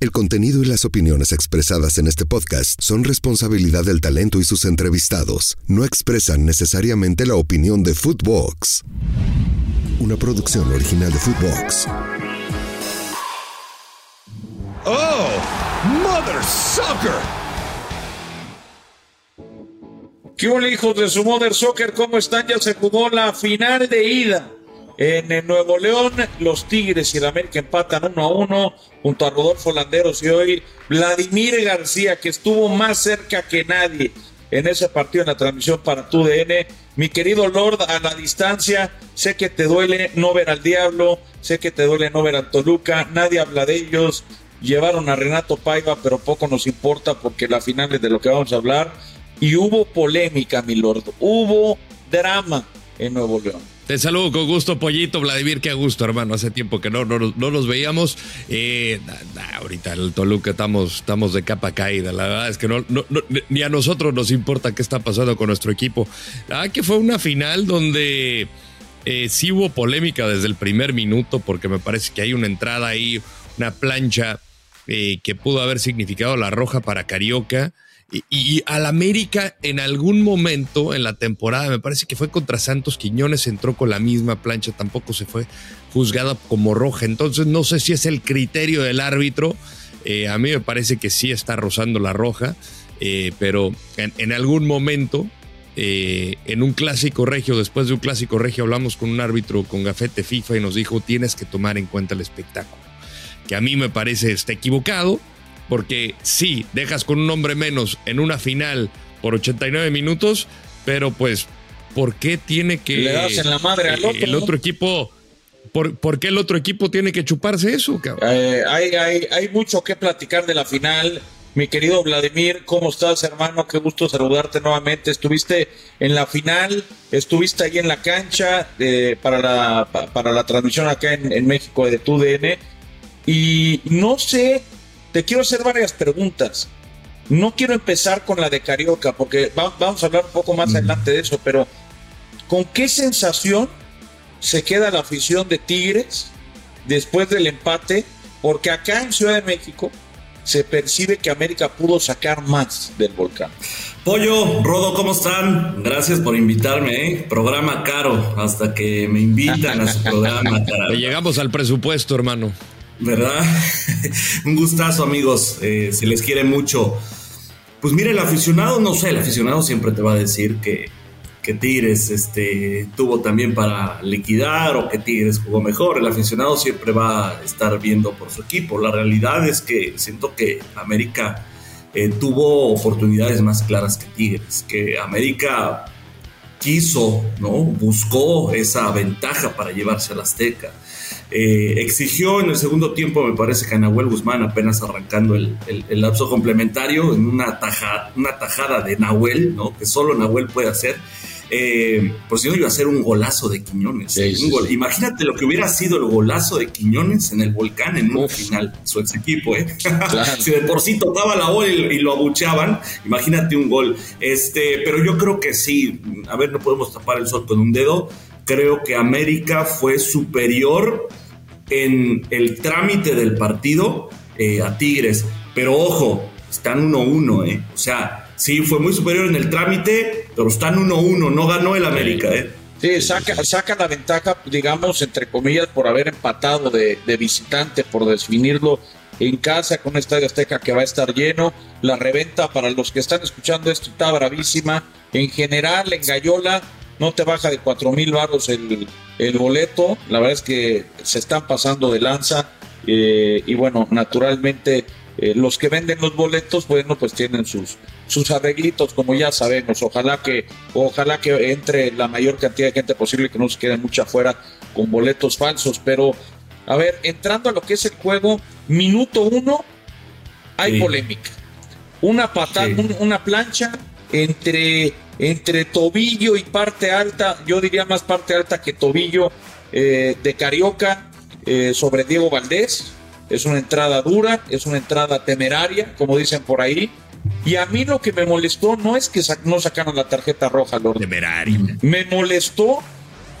El contenido y las opiniones expresadas en este podcast son responsabilidad del talento y sus entrevistados. No expresan necesariamente la opinión de Footbox. Una producción original de Footbox. Oh, mother sucker. ¿Qué hola, hijos de su Mother Soccer? ¿Cómo están? Ya se jugó la final de ida. En Nuevo León, los Tigres y el América empatan uno a uno junto a Rodolfo Landeros y hoy Vladimir García, que estuvo más cerca que nadie en ese partido en la transmisión para tu DN. Mi querido Lord, a la distancia, sé que te duele no ver al Diablo, sé que te duele no ver al Toluca, nadie habla de ellos. Llevaron a Renato Paiva, pero poco nos importa porque la final es de lo que vamos a hablar. Y hubo polémica, mi Lord, hubo drama en Nuevo León. Te saludo con gusto, Pollito. Vladimir, qué gusto, hermano. Hace tiempo que no, no, no nos veíamos. Eh, ahorita el Toluca estamos, estamos de capa caída. La verdad es que ni a nosotros nos importa qué está pasando con nuestro equipo. Ah, que fue una final donde eh, sí hubo polémica desde el primer minuto, porque me parece que hay una entrada ahí, una plancha eh, que pudo haber significado la roja para Carioca. Y, al América en algún momento en la temporada, me parece que fue contra Santos Quiñones, entró con la misma plancha, tampoco se fue juzgada como roja. Entonces no sé si es el criterio del árbitro. Eh, a mí me parece que sí está rozando la roja, eh, pero en, algún momento, eh, en un clásico regio, después de un clásico regio, hablamos con un árbitro con gafete FIFA y nos dijo, tienes que tomar en cuenta el espectáculo. Que a mí me parece está equivocado porque sí, dejas con un hombre menos en una final por 89 minutos, pero pues, ¿por qué tiene que... Le das en la madre al otro. El otro equipo... ¿Por, qué el otro equipo tiene que chuparse eso? Eh, hay, hay, hay mucho que platicar de la final. Mi querido Vladimir, ¿cómo estás, hermano? Qué gusto saludarte nuevamente. Estuviste en la final, estuviste ahí en la cancha eh, para, la, para la transmisión acá en, en México de TUDN. Y no sé te quiero hacer varias preguntas. No quiero empezar con la de Carioca, porque vamos a hablar un poco más adelante de eso, pero ¿con qué sensación se queda la afición de Tigres después del empate? Porque acá en Ciudad de México se percibe que América pudo sacar más del volcán. Pollo, Rodo, ¿cómo están? Gracias por invitarme, ¿eh? Programa caro, hasta que me invitan a su programa. llegamos al presupuesto, hermano. ¿Verdad? Un gustazo, amigos. Eh, se les quiere mucho. Pues mire, el aficionado, no sé, el aficionado siempre te va a decir que, que Tigres este, tuvo también para liquidar o que Tigres jugó mejor. El aficionado siempre va a estar viendo por su equipo. La realidad es que siento que América eh, tuvo oportunidades más claras que Tigres, que América quiso, ¿no? Buscó esa ventaja para llevarse al Azteca. Eh, exigió en el segundo tiempo, me parece que a Nahuel Guzmán, apenas arrancando el, lapso complementario, en una, taja, una tajada de Nahuel, ¿no? que solo Nahuel puede hacer. Eh, pues si no iba a ser un golazo de Quiñones. Imagínate lo que hubiera sido el golazo de Quiñones en el volcán en una final, su ex equipo, ¿eh? si de por sí tocaba la bola y, lo abucheaban, imagínate un gol. Este, pero yo creo que sí, a ver, no podemos tapar el sol con un dedo creo que América fue superior en el trámite del partido eh, a Tigres. Pero ojo, están 1-1, ¿eh? O sea, sí, fue muy superior en el trámite, pero están 1-1, no ganó el América, ¿eh? Sí, saca, saca la ventaja, digamos, entre comillas, por haber empatado de, de visitante, por definirlo en casa con un estadio Azteca que va a estar lleno. La reventa para los que están escuchando esto está bravísima. En general, en Gallola, no te baja de cuatro mil barros el, boleto. La verdad es que se están pasando de lanza. Eh, y bueno, naturalmente eh, los que venden los boletos, bueno, pues tienen sus, sus arreglitos, como ya sabemos. Ojalá que, ojalá que entre la mayor cantidad de gente posible, que no se quede mucha afuera con boletos falsos. Pero, a ver, entrando a lo que es el juego, minuto uno, hay polémica. Una patada, una plancha entre entre tobillo y parte alta, yo diría más parte alta que tobillo eh, de Carioca eh, sobre Diego Valdés. Es una entrada dura, es una entrada temeraria, como dicen por ahí. Y a mí lo que me molestó no es que no sacaron la tarjeta roja, Lord. Temeraria. Me molestó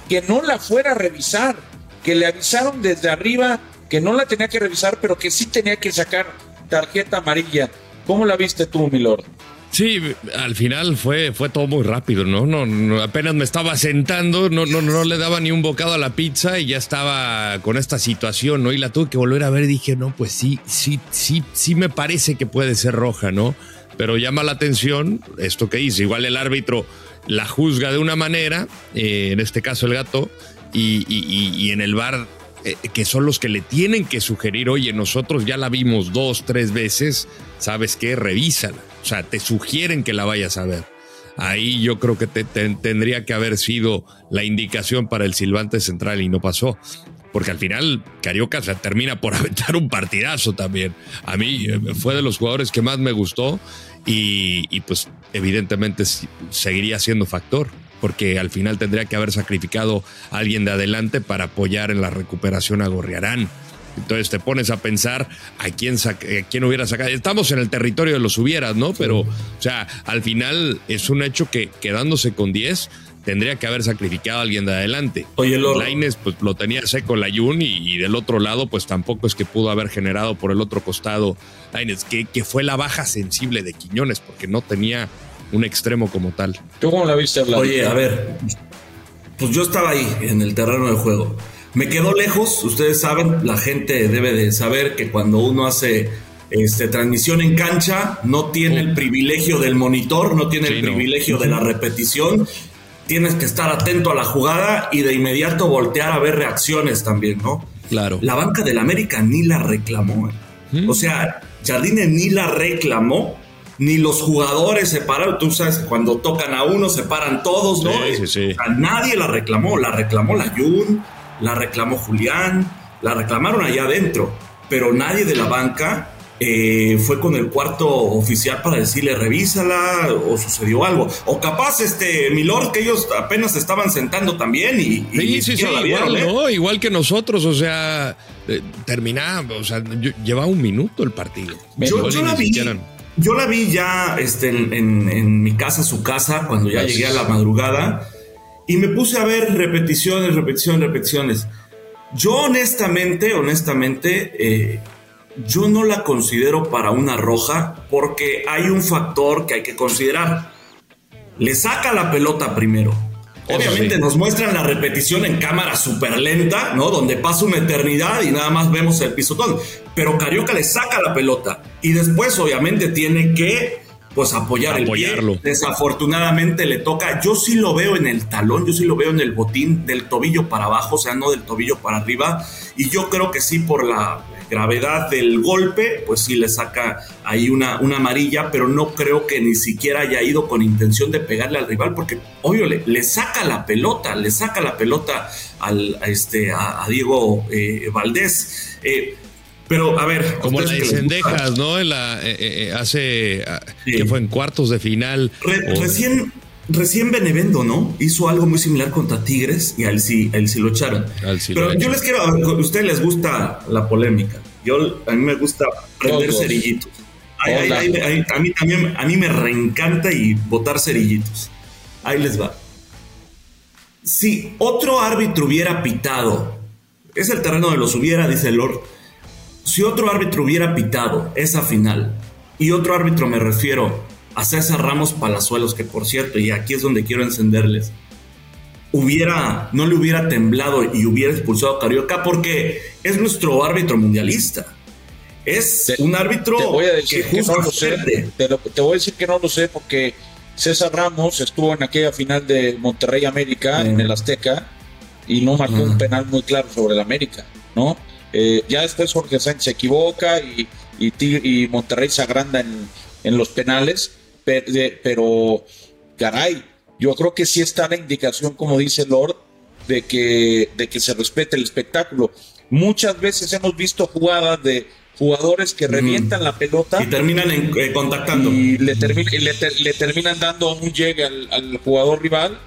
que no la fuera a revisar, que le avisaron desde arriba que no la tenía que revisar, pero que sí tenía que sacar tarjeta amarilla. ¿Cómo la viste tú, Milord? Sí, al final fue, fue todo muy rápido, ¿no? No, apenas me estaba sentando, no, no, no le daba ni un bocado a la pizza y ya estaba con esta situación, ¿no? Y la tuve que volver a ver y dije, no, pues sí, sí, sí, sí me parece que puede ser roja, ¿no? Pero llama la atención esto que hice. Igual el árbitro la juzga de una manera, eh, en este caso el gato, y, y en el bar eh, que son los que le tienen que sugerir, oye, nosotros ya la vimos dos, tres veces, ¿sabes qué? Revísala. O sea, te sugieren que la vayas a ver. Ahí yo creo que te, tendría que haber sido la indicación para el silbante central y no pasó. Porque al final Carioca se termina por aventar un partidazo también. A mí eh, fue de los jugadores que más me gustó y, y pues evidentemente seguiría siendo factor porque al final tendría que haber sacrificado a alguien de adelante para apoyar en la recuperación a Gorriarán. Entonces te pones a pensar a quién, quién hubiera sacado. Estamos en el territorio de los hubieras, ¿no? Pero, o sea, al final es un hecho que quedándose con 10 tendría que haber sacrificado a alguien de adelante. Oye, Lord. Laines, pues lo tenía seco la Jun y, del otro lado, pues tampoco es que pudo haber generado por el otro costado Laines, que, que fue la baja sensible de Quiñones, porque no tenía un extremo como tal. ¿Tú cómo la viste hablar? Oye, a ver, pues yo estaba ahí en el terreno de juego. Me quedó lejos, ustedes saben, la gente debe de saber que cuando uno hace este, transmisión en cancha, no tiene el privilegio del monitor, no tiene el privilegio de la repetición. Tienes que estar atento a la jugada y de inmediato voltear a ver reacciones también, ¿no? Claro. La banca del América ni la reclamó. ¿eh? O sea, Jardine ni la reclamó ni los jugadores se pararon. Tú sabes, cuando tocan a uno se paran todos, ¿no? Sí, sí, nadie la reclamó. La reclamó la Jun, la reclamó Julián, la reclamaron allá adentro. Pero nadie de la banca eh, fue con el cuarto oficial para decirle revísala o sucedió algo. O capaz, este, Milord, que ellos apenas estaban sentando también y. Sí, sí, sí, igual, ¿eh? ¿no? igual que nosotros, o sea, eh, terminaba, o sea, llevaba un minuto el partido. Yo, yo la vi. Yo la vi ya este, en, mi casa, su casa, cuando ya llegué a la madrugada, y me puse a ver repeticiones, repeticiones, repeticiones. Yo honestamente, honestamente, eh, yo no la considero para una roja porque hay un factor que hay que considerar. Le saca la pelota primero. Obviamente nos muestran la repetición en cámara súper lenta, ¿no? Donde pasa una eternidad y nada más vemos el pisotón. Pero Carioca le saca la pelota y después obviamente tiene que pues apoyar Apoyarlo. el pie. Desafortunadamente le toca, yo sí lo veo en el talón, yo sí lo veo en el botín del tobillo para abajo, o sea, no del tobillo para arriba. Y yo creo que sí por la gravedad del golpe, pues sí le saca ahí una, una amarilla, pero no creo que ni siquiera haya ido con intención de pegarle al rival, porque obvio le, saca la pelota, le saca la pelota al, a, este, a, Diego eh, Valdés. Eh, pero a ver, como la de Cendejas, ¿no? En la, eh, hace que fue en cuartos de final. Recién Recién Benevendo, ¿no? Hizo algo muy similar contra Tigres y al sí, él sí lo echaron. Pero yo les quiero, a ustedes les gusta la polémica. Yo, a mí me gusta prender cerillitos. a mí también, a mí me reencanta y botar cerillitos. Ahí les va. Si otro árbitro hubiera pitado, es el terreno de los hubiera, dice Lord. Si otro árbitro hubiera pitado esa final, y otro árbitro me refiero a César Ramos Palazuelos, que por cierto, y aquí es donde quiero encenderles, hubiera, no le hubiera temblado y hubiera expulsado a Carioca porque es nuestro árbitro mundialista. Es un árbitro te voy a decir que, no lo sé. Te, voy a decir que no lo sé porque César Ramos estuvo en aquella final de Monterrey América en el Azteca y no marcó un penal muy claro sobre el América, ¿no? Eh, ya después Jorge Sánchez se equivoca y, y, Monterrey se agranda en, en los penales, pero caray, yo creo que sí está la indicación, como dice Lord, de que, de que se respete el espectáculo. Muchas veces hemos visto jugadas de jugadores que revientan la pelota y terminan eh, contactando y le, le, terminan dando un llegue al, al, jugador rival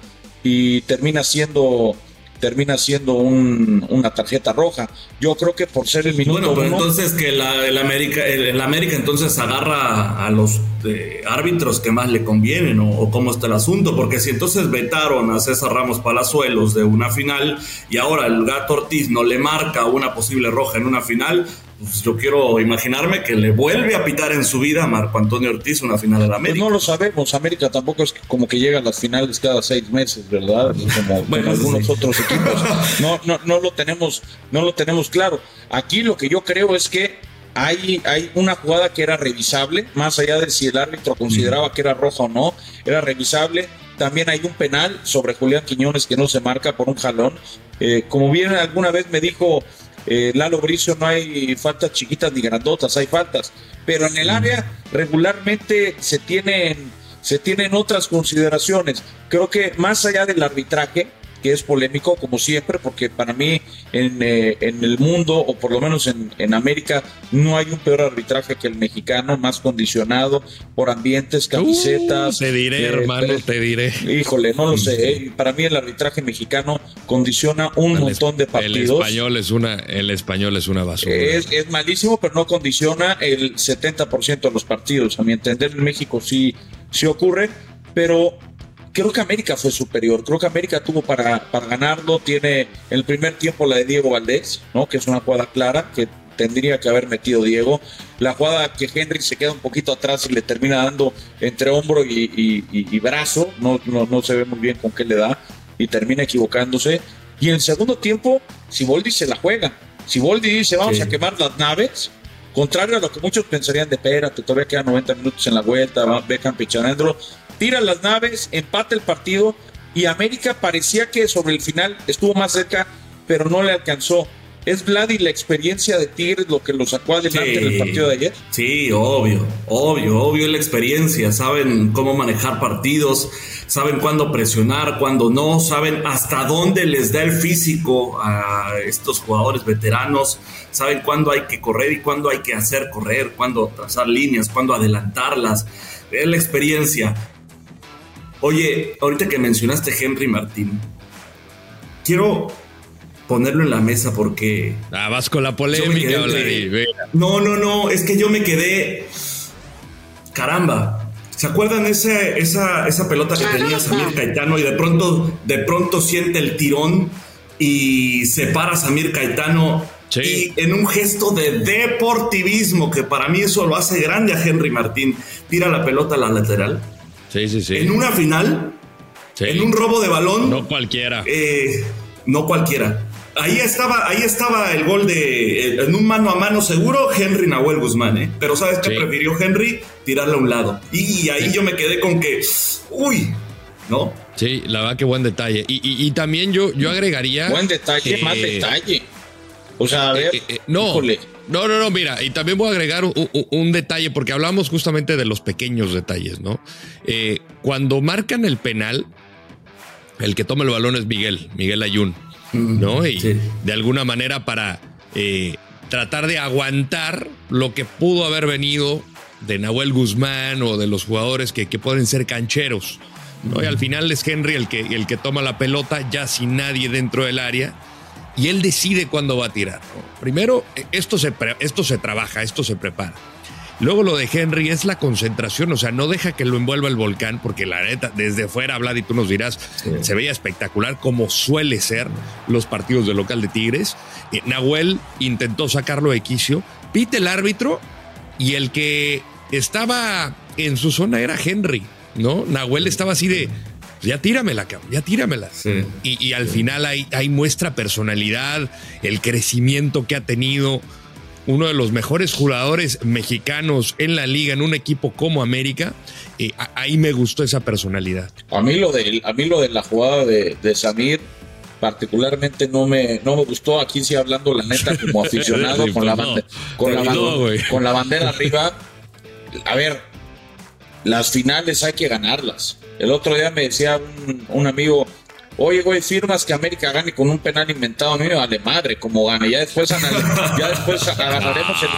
y termina siendo termina siendo una tarjeta roja. Yo creo que por ser el minuto. Bueno, pero entonces que la, el, América, el, América entonces agarra a los eh, árbitros que más le convienen o, cómo está el asunto, porque si entonces vetaron a César Ramos Palazuelos de una final y ahora el gato Ortiz no le marca una posible roja en una final, pues yo quiero imaginarme que le vuelve a pitar en su vida a Marco Antonio Ortiz una final de la Pues América. no lo sabemos, América tampoco es como que llega a las finales cada seis meses, ¿verdad? Como, Bueno, como algunos sí. otros equipos. No, no, no lo tenemos, no lo tenemos claro. Aquí lo que yo creo es que hay, hay una jugada que era revisable, más allá de si el árbitro consideraba que era roja o no, era revisable. También hay un penal sobre Julián Quiñones que no se marca por un jalón. Eh, como bien alguna vez me dijo eh, Lalo Bricio, no hay faltas chiquitas ni grandotas, hay faltas. Pero en el área regularmente se tienen, se tienen otras consideraciones. Creo que más allá del arbitraje, que es polémico como siempre, porque para mí en, eh, en el mundo, o por lo menos en, en América, no hay un peor arbitraje que el mexicano, más condicionado por ambientes, camisetas. Uh, te diré, eh, hermano, te diré. Híjole, no lo sé. eh, Para mí el arbitraje mexicano condiciona un El montón de partidos. El español es una, el español es una basura. Es, es malísimo, pero no condiciona el 70% de los partidos. A mi entender, en México sí, sí ocurre, pero creo que América fue superior. Creo que América tuvo para, para ganarlo. Tiene en el primer tiempo la de Diego Valdés, ¿no? que es una jugada clara que tendría que haber metido Diego. La jugada que Henry se queda un poquito atrás y le termina dando entre hombro y, y- y- y brazo. No, no, no se ve muy bien con qué le da y termina equivocándose. Y en el segundo tiempo, Siboldi se la juega. Siboldi dice, vamos Sí. a quemar las naves. Contrario a lo que muchos pensarían de espérate, todavía quedan 90 minutos en la vuelta, va Beckham pichanándolo. Tira las naves, empata el partido y América parecía que sobre el final estuvo más cerca, pero no le alcanzó. ¿Es Vladi la experiencia de Tigres lo que lo sacó adelante en el partido de ayer? Sí, obvio, obvio, obvio la experiencia. Saben cómo manejar partidos, saben cuándo presionar, cuándo no, saben hasta dónde les da el físico a estos jugadores veteranos, saben cuándo hay que correr y cuándo hay que hacer correr, cuándo trazar líneas, cuándo adelantarlas. Es la experiencia. Oye, ahorita que mencionaste Henry Martín, quiero ponerlo en la mesa porque Ah, vas con la polémica, entre-. No, no, no, es que yo me quedé. Caramba. ¿Se acuerdan ese, esa, esa pelota que tenía Samir Caetano y de pronto, de pronto siente el tirón y se para Samir Caetano Sí. y en un gesto de deportivismo que para mí eso lo hace grande a Henry Martín, tira la pelota a la lateral. Sí, sí, sí. En una final, Sí. en un robo de balón, No cualquiera. eh, no cualquiera. Ahí estaba, ahí estaba el gol de eh, en un mano a mano seguro Henry Nahuel Guzmán, ¿eh? Pero ¿sabes qué Sí. prefirió Henry? Tirarla a un lado. Y ahí yo me quedé con que, uy, ¿no? Sí, la verdad que buen detalle. Y, y- y también yo, yo agregaría. Buen detalle, que- más detalle. O sea, a ver, Eh, eh, no, híjole. No, no, no, mira, y también voy a agregar un, un- un detalle, porque hablamos justamente de los pequeños detalles, ¿no? Eh, cuando marcan el penal, el que toma el balón es Miguel, Miguel Ayun, ¿no? Y Sí. de alguna manera para eh, tratar de aguantar lo que pudo haber venido de Nahuel Guzmán o de los jugadores que, que pueden ser cancheros, ¿no? Y al final es Henry el que, el que toma la pelota ya sin nadie dentro del área y él decide cuándo va a tirar. ¿no? Primero, eh, esto se, esto se trabaja, esto se prepara. Luego lo de Henry es la concentración, o sea, no deja que lo envuelva el volcán, porque la neta, desde fuera, Vlad, y tú nos dirás, se veía espectacular como suele ser los partidos de local de Tigres. Eh, Nahuel intentó sacarlo de quicio, pite el árbitro y el que estaba en su zona era Henry, ¿no? Nahuel estaba así de, ya tíramela, cabrón, ya tíramela. Sí. Y, y al final ahí, ahí muestra personalidad, el crecimiento que ha tenido uno de los mejores jugadores mexicanos en la liga, en un equipo como América. eh, a- ahí me gustó esa personalidad. A mí lo de, a mí lo de la jugada de, de Samir particularmente no me, no me gustó. Aquí sí hablando la neta como aficionado Sí, pues no. la con la bandera arriba. A ver, las finales hay que ganarlas. El otro día me decía un, un amigo, oye, güey, firmas que América gane con un penal inventado. A mí me vale madre como gane. Ya después, anal- ya después agarraremos el,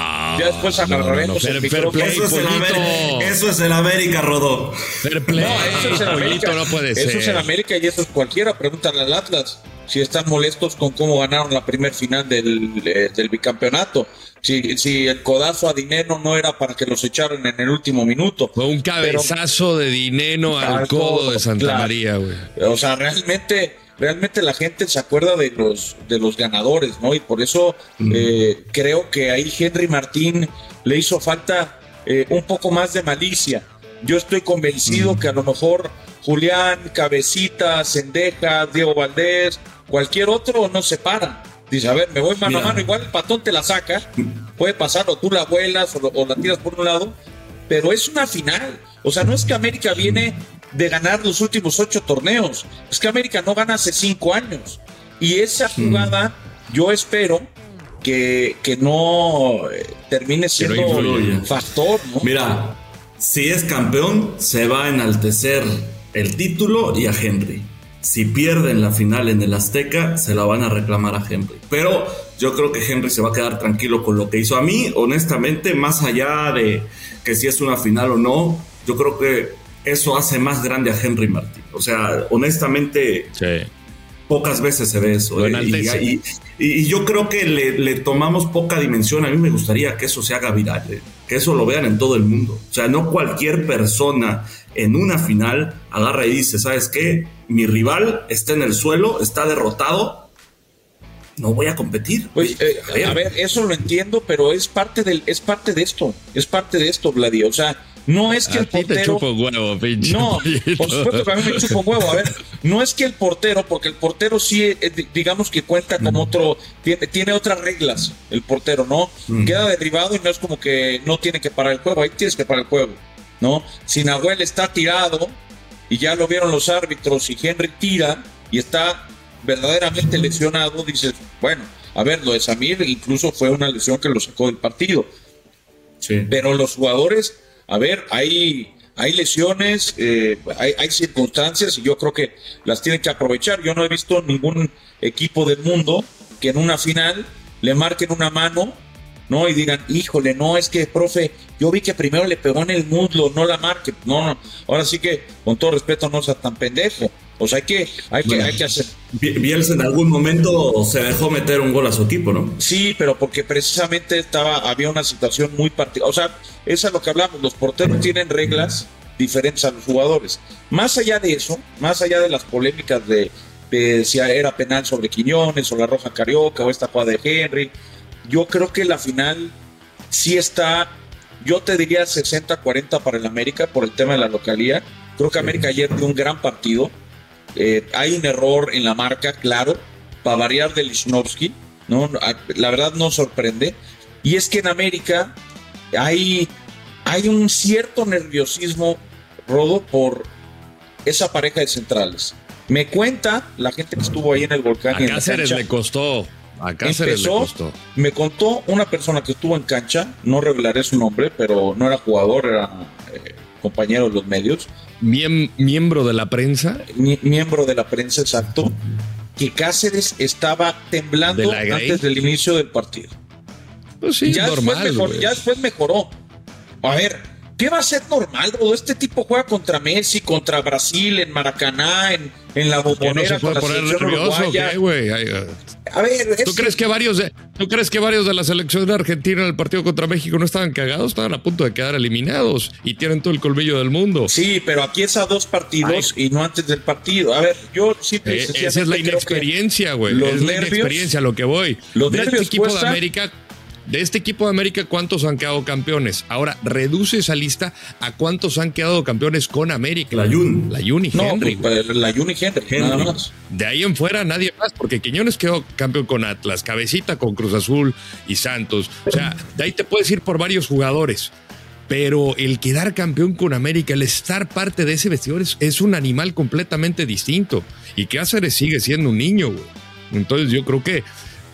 ya después No, no, no, agarraremos fair- el fair play. Eso es, el eso es el América, Rodó. Fair play, No, eso es en América. pollito no puede eso ser. es en América y eso es cualquiera. Pregúntale al Atlas si están molestos con cómo ganaron la primer final del, eh, del bicampeonato. Si, si el codazo a dinero no era para que los echaran en el último minuto. Fue un cabezazo de dinero al codo codo, de Santa claro. María, güey. O sea, realmente realmente la gente se acuerda de los, de los ganadores, ¿no? Y por eso eh, creo que ahí Henry Martín le hizo falta eh, un poco más de malicia. Yo estoy convencido que a lo mejor Julián, Cabecita, Sendeja, Diego Valdés, cualquier otro no se para. Dice, a ver, me voy mano a mano, igual el patón te la saca, puede pasar, o tú la vuelas o, o la tiras por un lado, pero es una final. O sea, no es que América viene de ganar los últimos ocho torneos, es que América no gana hace cinco años. Y esa jugada, yo espero que, que no eh, termine siendo un factor. ¿no? Mira, si es campeón, se va a enaltecer el título y a Henry. Si pierden la final en el Azteca, se la van a reclamar a Henry. Pero yo creo que Henry se va a quedar tranquilo con lo que hizo. A mí, honestamente, más allá de que si es una final o no, yo creo que eso hace más grande a Henry Martín. O sea, honestamente, pocas veces se ve eso. ¿eh? Y, yo creo que le, tomamos poca dimensión. A mí me gustaría que eso se haga viral, ¿eh? que eso lo vean en todo el mundo. O sea, no cualquier persona en una final agarra y dice, ¿sabes qué? Mi rival está en el suelo, está derrotado. No voy a competir. Pues, eh, a, ver. eso lo entiendo, pero es parte del, es parte de esto, es parte de esto, Vladi. O sea, no es que el portero. huevo, pinche no, por supuesto que a mí me chupo huevo. A ver, no es que el portero, porque el portero sí, eh, digamos que cuenta como otro. Tiene, tiene, otras reglas, el portero, ¿no? Queda derribado y no es como que no tiene que parar el juego. Ahí tienes que parar el juego, ¿no? Si Nahuel está tirado y ya lo vieron los árbitros y Henry tira y está verdaderamente lesionado, dices, bueno, a ver, lo de Samir incluso fue una lesión que lo sacó del partido. Sí. Pero los jugadores a ver, hay, hay lesiones, eh, hay, hay, circunstancias y yo creo que las tienen que aprovechar. Yo no he visto ningún equipo del mundo que en una final le marquen una mano, ¿no? Y digan, híjole, no, es que, profe, yo vi que primero le pegó en el muslo, no la marque. No, no, ahora sí que, con todo respeto, no sea tan pendejo. O sea, hay que, hay que, hay que hacer. Bielsa en algún momento se dejó meter un gol a su equipo, ¿no? Sí, pero porque precisamente estaba, había una situación muy particular. O sea, eso es lo que hablamos. Los porteros tienen reglas diferentes a los jugadores. Más allá de eso, más allá de las polémicas de, de si era penal sobre Quiñones o la Roja Carioca o esta jugada de Henry, yo creo que la final sí está, yo te diría 60-40 para el América por el tema de la localía. Creo que América ayer dio un gran partido eh, hay un error en la marca, claro, para variar de Lichnowsky, ¿no? La verdad no sorprende. Y es que en América hay, hay un cierto nerviosismo, Rodo, por esa pareja de centrales. Me cuenta la gente que estuvo ahí en el volcán. A Cáceres le costó. A Cáceres le costó. Me contó una persona que estuvo en cancha, no revelaré su nombre, pero no era jugador, era eh, compañero de los medios miembro de la prensa. miembro de la prensa, exacto. Que Cáceres estaba temblando antes del inicio del partido. Pues sí, ya normal. Después ya después mejoró. A ver, ¿qué va a ser normal, Este tipo juega contra Messi, contra Brasil, en Maracaná, en, en la bombonera. No se poner nervioso, güey? A ver, ¿Tú crees que varios de, ¿tú crees que varios de la selección de Argentina en el partido contra México no estaban cagados? Estaban a punto de quedar eliminados y tienen todo el colmillo del mundo. Sí, pero aquí es a dos partidos y no antes del partido. A ver, yo sí eh, Esa es la inexperiencia, güey. Es la inexperiencia lo que voy. Los de este equipo de América de este equipo de América, ¿cuántos han quedado campeones? Ahora, reduce esa lista a cuántos han quedado campeones con América. La Yun. La Yun y Henry. Pues, la Yun y Henry, Nada más. De ahí en fuera nadie más, porque Quiñones quedó campeón con Atlas, Cabecita con Cruz Azul y Santos. O sea, de ahí te puedes ir por varios jugadores. Pero el quedar campeón con América, el estar parte de ese vestidor es, un animal completamente distinto. Y Cáceres sigue siendo un niño, güey. Entonces yo creo que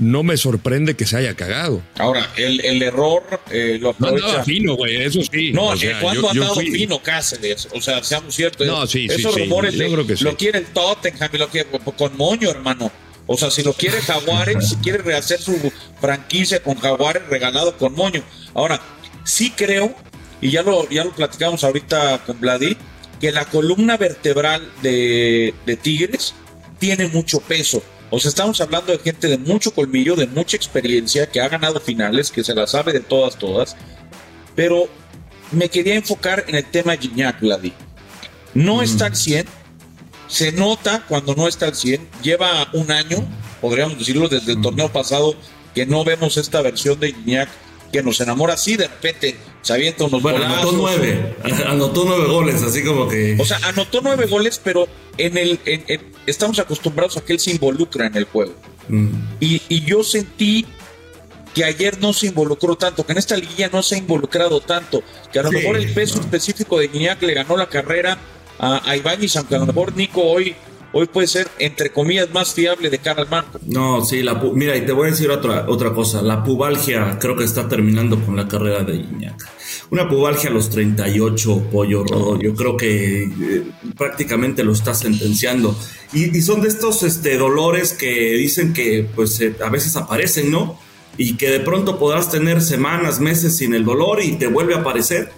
no me sorprende que se haya cagado. Ahora, el, el error eh, lo aprovecha. No andaba fino, güey, eso sí. No, o sea, ¿cuándo ha andado fino Cáceres? O sea, seamos ciertos. No, sí, Esos sí, rumores yo creo que lo quiere el Tottenham y lo quiere con Moño, hermano. O sea, si lo quiere Jaguares, si quiere rehacer su franquicia con Jaguares regalado con Moño. Ahora, sí creo, y ya lo, ya lo platicamos ahorita con Vladi, que la columna vertebral de, de Tigres tiene mucho peso. O sea, estamos hablando de gente de mucho colmillo, de mucha experiencia, que ha ganado finales, que se la sabe de todas, todas. Pero me quería enfocar en el tema de Gignac, Vladi. No está al 100. se nota cuando no está al 100. Lleva un año, podríamos decirlo, desde el torneo pasado, que no vemos esta versión de Iñak que nos enamora así de repente se avienta unos bueno, anotó nueve, anotó nueve goles, así como que. O sea, anotó nueve goles, pero en el estamos acostumbrados a que él se involucra en el juego. Mm. Y, y, yo sentí que ayer no se involucró tanto, que en esta liguilla no se ha involucrado tanto, que a lo mejor el peso específico de Guiñac le ganó la carrera a, a Ibáñez, aunque a lo mejor Nico hoy hoy puede ser, entre comillas, más fiable de cara al marco. No, sí, la mira, y te voy a decir otra, otra cosa. La pubalgia creo que está terminando con la carrera de Iñak. Una pubalgia a los 38, pollo rodo, yo creo que eh, prácticamente lo está sentenciando. Y, son de estos este, dolores que dicen que pues eh, a veces aparecen, ¿no? Y que de pronto podrás tener semanas, meses sin el dolor y te vuelve a aparecer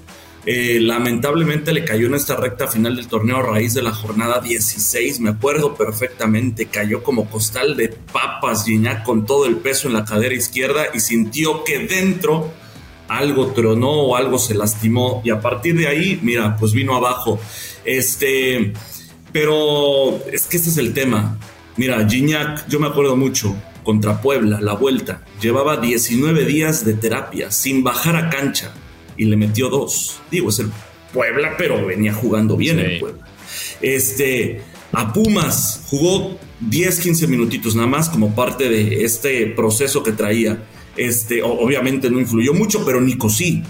eh, lamentablemente le cayó en esta recta final del torneo a raíz de la jornada 16, me acuerdo perfectamente, cayó como costal de papas Gignac con todo el peso en la cadera izquierda y sintió que dentro algo tronó o algo se lastimó y a partir de ahí, mira, pues vino abajo. Este, pero es que este es el tema. Mira, Gignac, yo me acuerdo mucho, contra Puebla, la vuelta, llevaba 19 días de terapia sin bajar a cancha y le metió dos. Digo, es el Puebla, pero venía jugando bien el Puebla. Este, a Pumas jugó 10, 15 minutitos nada más como parte de este proceso que traía. Este, obviamente no influyó mucho, pero Nico sí.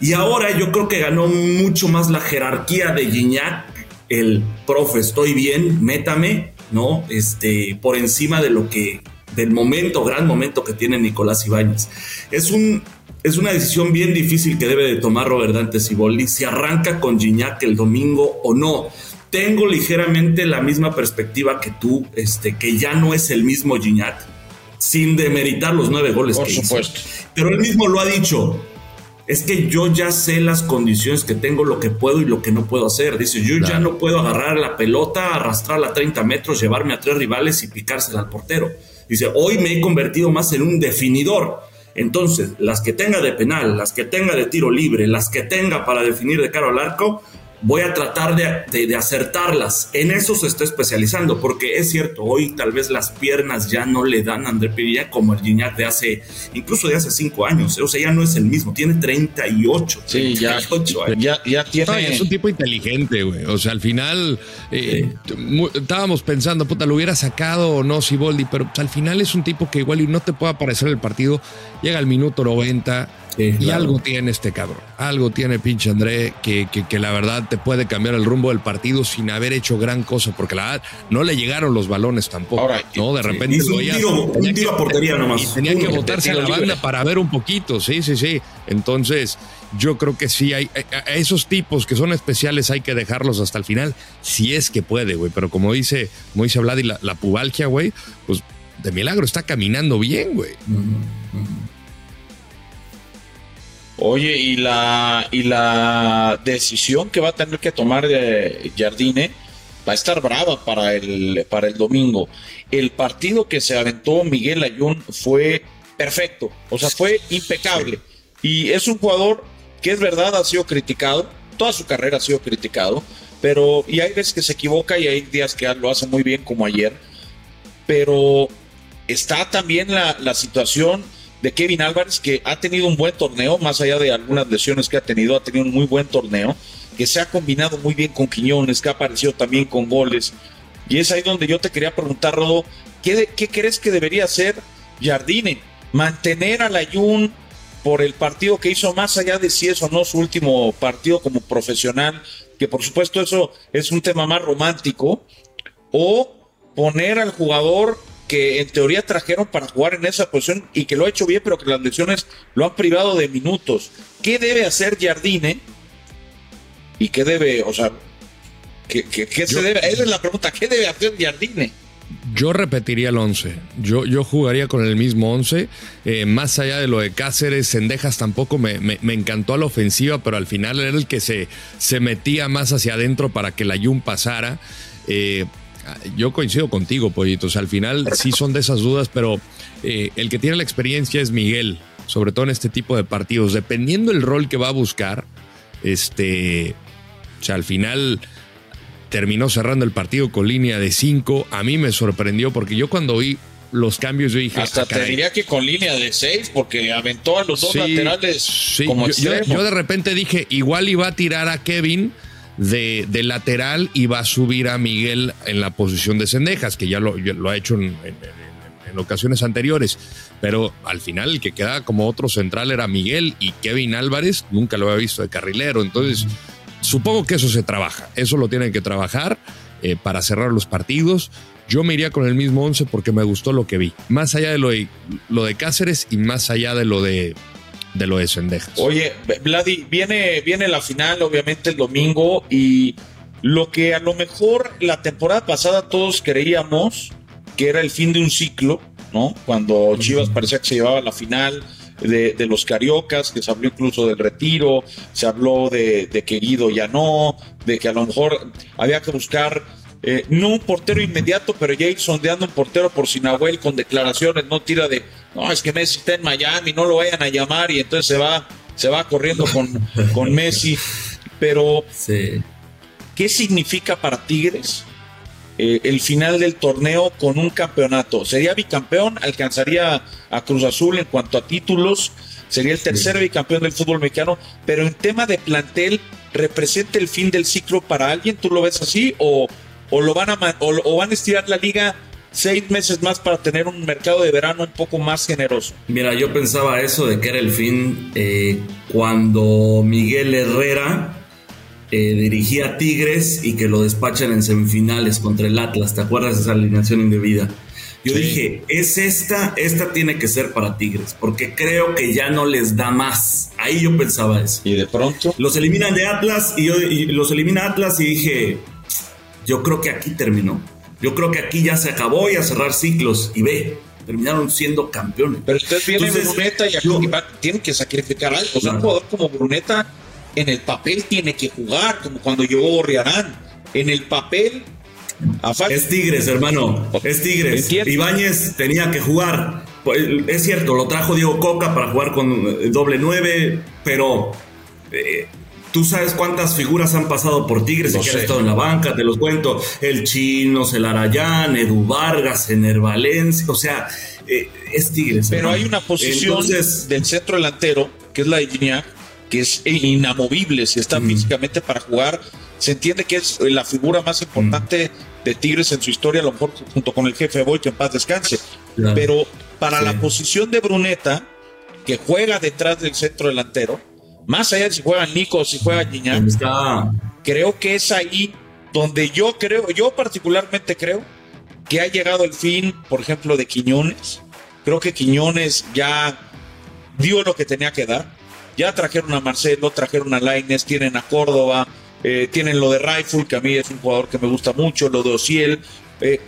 Y ahora yo creo que ganó mucho más la jerarquía de Gignac, el profe, estoy bien, métame, ¿no? Este, por encima de lo que, del momento, gran momento que tiene Nicolás Ibáñez. Es un es una decisión bien difícil que debe de tomar Robert Dante Ciboldi si arranca con Gignac el domingo o no. Tengo ligeramente la misma perspectiva que tú, este, que ya no es el mismo Gignac, sin demeritar los nueve goles Por supuesto. Pero él mismo lo ha dicho. Es que yo ya sé las condiciones que tengo, lo que puedo y lo que no puedo hacer. Dice, yo ya no puedo agarrar la pelota, arrastrarla a 30 metros, llevarme a tres rivales y picársela al portero. Dice, hoy me he convertido más en un definidor. Entonces, las que tenga de penal, las que tenga de tiro libre, las que tenga para definir de cara al arco, voy a tratar de, acertarlas. En eso se está especializando, porque es cierto, hoy tal vez las piernas ya no le dan a André Pirilla como el Gignac de hace, incluso de hace cinco años. O sea, ya no es el mismo, tiene 38. Sí, ya, ya, ya, tiene. es un tipo inteligente, güey. O sea, al final eh, estábamos pensando, puta, lo hubiera sacado o no Siboldi, pero pues, al final es un tipo que igual y no te puede aparecer el partido. Llega al minuto 90 y algo tiene este cabrón, algo tiene pinche André que, que, la verdad te puede cambiar el rumbo del partido sin haber hecho gran cosa, porque la verdad no le llegaron los balones tampoco. ¿no? De repente lo un tiro, a portería nomás. Y tenía que botarse a la banda para ver un poquito, sí, sí, sí. Entonces, yo creo que sí hay a esos tipos que son especiales hay que dejarlos hasta el final, si es que puede, güey. Pero como dice, como dice Vlad y la, la pubalgia, güey, pues de milagro está caminando bien, güey. Oye, y la, y la decisión que va a tener que tomar de Jardine va a estar brava para el, para el domingo. El partido que se aventó Miguel Ayun fue perfecto, o sea, fue impecable. Y es un jugador que es verdad, ha sido criticado, toda su carrera ha sido criticado, pero y hay veces que se equivoca y hay días que lo hace muy bien como ayer, pero está también la, la situación de Kevin Álvarez, que ha tenido un buen torneo, más allá de algunas lesiones que ha tenido, ha tenido un muy buen torneo, que se ha combinado muy bien con Quiñones, que ha aparecido también con goles. Y es ahí donde yo te quería preguntar, Rodo, ¿qué, qué crees que debería hacer Jardine? ¿Mantener al Ayun por el partido que hizo, más allá de si es o no su último partido como profesional, que por supuesto eso es un tema más romántico, o poner al jugador que en teoría trajeron para jugar en esa posición y que lo ha hecho bien, pero que las lesiones lo han privado de minutos. ¿Qué debe hacer Jardine? ¿Y qué debe, o sea, qué, se debe? Esa es la pregunta, ¿qué debe hacer Jardine? Yo repetiría el 11. Yo, yo jugaría con el mismo 11. Eh, más allá de lo de Cáceres, Sendejas tampoco me, me, encantó a la ofensiva, pero al final era el que se, se metía más hacia adentro para que la Jun pasara. Eh, yo coincido contigo, Pollitos. al final sí son de esas dudas, pero eh, el que tiene la experiencia es Miguel, sobre todo en este tipo de partidos. Dependiendo el rol que va a buscar, este, o sea, al final terminó cerrando el partido con línea de 5. A mí me sorprendió porque yo cuando vi los cambios yo dije... Hasta "Ah, te caray". diría que con línea de 6, porque aventó a los dos Sí, laterales sí, como yo, yo- extremos. yo de repente dije, igual iba a tirar a Kevin de, lateral y va a subir a Miguel en la posición de Cendejas, que ya lo, ha hecho en, ocasiones anteriores. Pero al final el que quedaba como otro central era Miguel y Kevin Álvarez nunca lo había visto de carrilero. Entonces, supongo que eso se trabaja. Eso lo tienen que trabajar eh, para cerrar los partidos. Yo me iría con el mismo 11 porque me gustó lo que vi. Más allá de, lo de Cáceres y más allá de lo de, de lo de Cendejas. Oye, Vladi, viene, viene la final, obviamente, el domingo, y lo que a lo mejor la temporada pasada todos creíamos que era el fin de un ciclo, ¿no? Cuando Chivas parecía que se llevaba la final de, de los cariocas, que se habló incluso del retiro, se habló de, de que Guido ya no, de que a lo mejor había que buscar eh, no un portero inmediato, pero ya ir sondeando un portero por Sinahuel con declaraciones, no tira de, no, es que Messi está en Miami, no lo vayan a llamar y entonces se va, se va corriendo con, con Messi. Pero, Sí. ¿qué significa para Tigres eh, el final del torneo con un campeonato? ¿Sería bicampeón? ¿Alcanzaría a Cruz Azul en cuanto a títulos? Sería el tercer bicampeón del fútbol mexicano, pero en tema de plantel, ¿representa el fin del ciclo para alguien? ¿Tú lo ves así? ¿O, o lo van a, o van a estirar la liga seis meses más para tener un mercado de verano un poco más generoso? Mira, yo pensaba eso de que era el fin eh, cuando Miguel Herrera eh, dirigía a Tigres y que lo despachan en semifinales contra el Atlas. ¿Te acuerdas de esa alineación indebida? Yo Sí. dije, es esta, esta tiene que ser para Tigres, porque creo que ya no les da más. Ahí yo pensaba eso. Y de pronto, Los eliminan de Atlas y, yo, y los elimina Atlas y dije, yo creo que aquí terminó. Yo creo que aquí ya se acabó y a cerrar ciclos. Y ve, terminaron siendo campeones. Pero usted viene Entonces, Bruneta y aquí yo- va- tiene que sacrificar algo. O sea, un jugador como Bruneta en el papel tiene que jugar, como cuando llegó Gorriarán. En el papel, Es Tigres, hermano. Es Tigres. Ibáñez tenía que jugar. Pues, Es cierto, lo trajo Diego Coca para jugar con eh, doble nueve, pero eh, tú sabes cuántas figuras han pasado por Tigres Lo y que han estado en la banca, te los cuento. El Chino, el Arayán, Edu Vargas, Ener Valencia. O sea, eh, es Tigres. pero hermano. hay una posición Entonces, del centro delantero, que es la de Gignac, que es inamovible si está Mm. físicamente para jugar. Se entiende que es la figura más importante Mm. de Tigres en su historia, a lo mejor junto con el jefe Boy, que en paz descanse. Claro. Pero para Sí. la posición de Bruneta, que juega detrás del centro delantero, más allá de si juega Nico si juega Gignac, creo que es ahí donde yo creo, yo particularmente creo que ha llegado el fin, por ejemplo, de Quiñones. Creo que Quiñones ya dio lo que tenía que dar. Ya trajeron a Marcelo, trajeron a Laines, tienen a Córdoba, eh, tienen lo de Rifle, que a mí es un jugador que me gusta mucho, lo de Ociel. eh,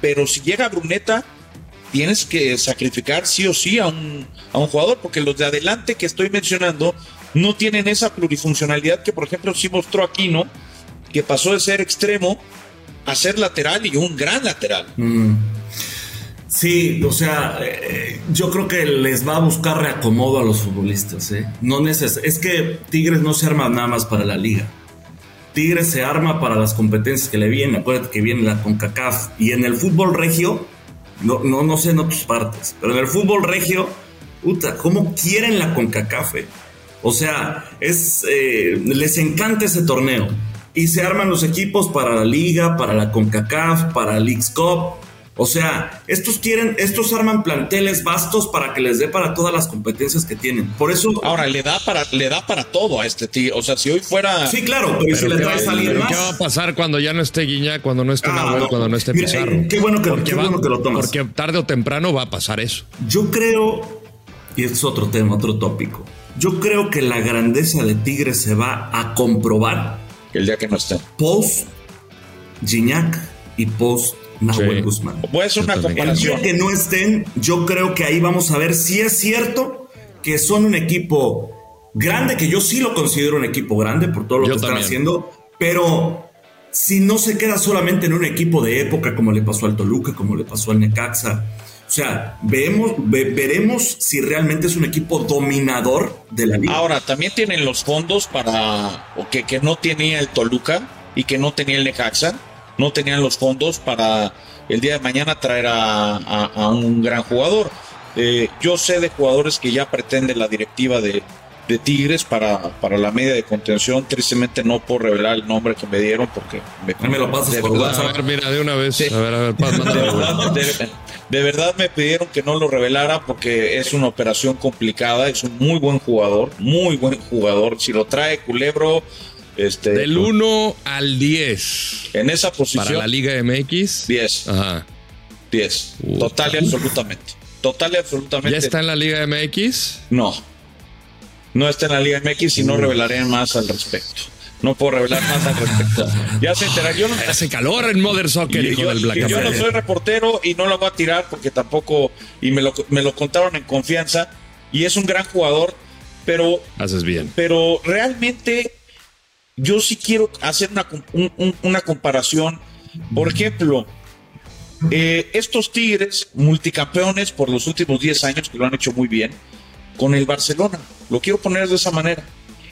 pero si llega Bruneta, tienes que sacrificar sí o sí a un, a un jugador, porque los de adelante que estoy mencionando no tienen esa plurifuncionalidad que, por ejemplo, sí mostró Aquino, que pasó de ser extremo a ser lateral y un gran lateral. Mm. Sí, o sea, eh, yo creo que les va a buscar reacomodo a los futbolistas. ¿eh? No neces es que Tigres no se arma nada más para la liga. Tigres se arma para las competencias que le vienen. Acuérdate que viene la CONCACAF. Y en el fútbol regio, no, no, no sé en otras partes, pero en el fútbol regio, puta, ¿cómo quieren la CONCACAF? eh? O sea, es, eh, les encanta ese torneo. Y se arman los equipos para la liga, para la CONCACAF, para el Leagues Cup. O sea, estos quieren, estos arman planteles vastos para que les dé para todas las competencias que tienen. Por eso, Ahora, le da para, le da para todo a este tío. O sea, si hoy fuera. sí, claro, pero, si le ¿qué, traes va, a alguien pero más. ¿qué va a pasar cuando ya no esté Guiñac, cuando no esté Ah, Nahuel, no. cuando no esté Mira, Pizarro? eh, qué bueno que- qué va- bueno que lo tomas. Porque tarde o temprano va a pasar eso. Yo creo, y es otro tema, otro tópico. Yo creo que la grandeza de Tigres se va a comprobar El día que no está. post Gignac y post Nahuel Sí. Guzmán. Voy a hacer una. El día comparación. que no estén, yo creo que ahí vamos a ver si es cierto que son un equipo grande, que yo sí lo considero un equipo grande por todo lo Yo que están haciendo, pero si no se queda solamente en un equipo de época como le pasó al Toluca, como le pasó al Necaxa. O sea, vemos, ve- veremos si realmente es un equipo dominador de la liga. Ahora, también tienen los fondos para. o que, que no tenía el Toluca. y que no tenía el Necaxa, no tenían los fondos para el día de mañana traer a, un gran jugador. Eh, yo sé de jugadores que ya pretende la directiva de, de Tigres para, para la media de contención. Tristemente no puedo revelar el nombre que me dieron porque me, lo pasas por WhatsApp. A ver, mira, de una vez. A ver, a ver, de, verdad me pidieron que no lo revelara porque es una operación complicada. Es un muy buen jugador, muy buen jugador. Si lo trae Culebro. Este, Del 1 al 10. En esa posición. Para la Liga MX. 10. Ajá. 10. Total y absolutamente. Total y absolutamente. ¿Ya está en la Liga MX? No no está en la Liga MX y no revelaré más al respecto. No puedo revelar más al respecto. Ya se enterará. Yo no, Hace calor en Mother Soccer, yo, del Black yo no soy reportero y no lo voy a tirar porque tampoco. Y me lo, me lo contaron en confianza. Y es un gran jugador, pero. Haces bien. Pero realmente yo sí quiero hacer una, una comparación. Por ejemplo, eh, estos Tigres, multicampeones por los últimos 10 años, que lo han hecho muy bien con el Barcelona. Lo quiero poner de esa manera.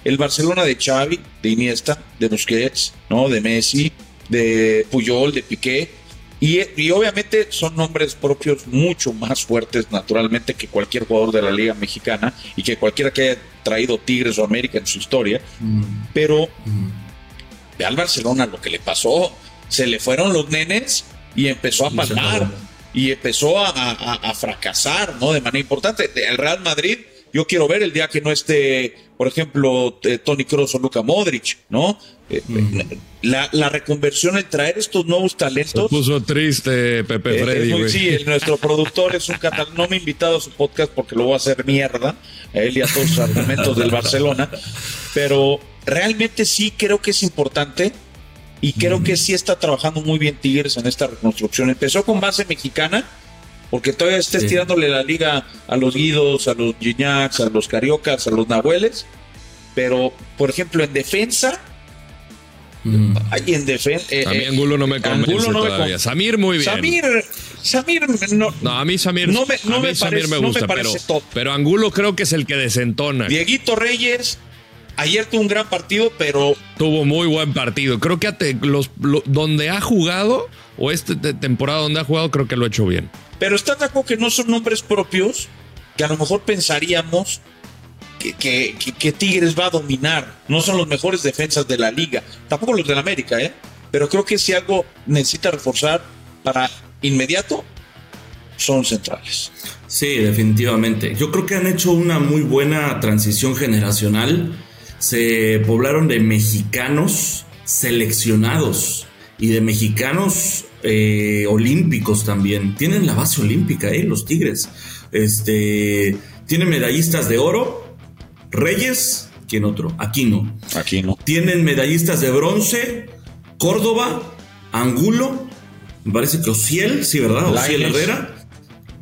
El Barcelona de Xavi, de Iniesta, de Busquets, ¿no? de Messi, de Puyol, de Piqué. Y, y, obviamente son nombres propios mucho más fuertes naturalmente que cualquier jugador de la Liga Mexicana y que cualquiera que haya traído Tigres o América en su historia. Mm. Pero mm. al Barcelona lo que le pasó. Se le fueron los nenes y empezó a palmar y empezó a, a, fracasar ¿no? de manera importante. El Real Madrid yo quiero ver el día que no esté, por ejemplo, eh, Tony Kroos o Luka Modric, ¿no? Eh, la, reconversión, el traer estos nuevos talentos. Se puso triste Pepe eh, Freddy. sí, nuestro productor es un catalán. No me ha invitado a su podcast porque lo voy a hacer mierda, a él y a todos sus argumentos del Barcelona. Pero realmente sí creo que es importante y creo que sí está trabajando muy bien Tigres en esta reconstrucción. Empezó con base mexicana porque todavía estés tirándole la liga a los Guidos, a los Gignacs, a los Cariocas, a los Nahueles. Pero, por ejemplo, en defensa. Mm. en defensa. a mí Angulo no me convence todavía. Samir muy bien. Samir, Samir no, no a mí Samir no me, no me parece, me gusta, pero, pero Angulo creo que es el que desentona. Dieguito Reyes ayer tuvo un gran partido, pero tuvo muy buen partido. Creo que los, donde ha jugado o esta temporada donde ha jugado creo que lo ha hecho bien. Pero está de que no son nombres propios que a lo mejor pensaríamos que, Tigres va a dominar. No son los mejores defensas de la liga, tampoco los de la América, ¿eh? Pero creo que si algo necesita reforzar para inmediato, son centrales. Sí, definitivamente. Yo creo que han hecho una muy buena transición generacional. Se poblaron de mexicanos seleccionados y de mexicanos eh, olímpicos también. Tienen la base olímpica, eh, los Tigres. Este, tienen medallistas de oro. Reyes, ¿quién otro? Aquino. Aquino. Tienen medallistas de bronce. Córdoba, Angulo. Me parece que Ociel, sí, ¿verdad? Ociel Herrera.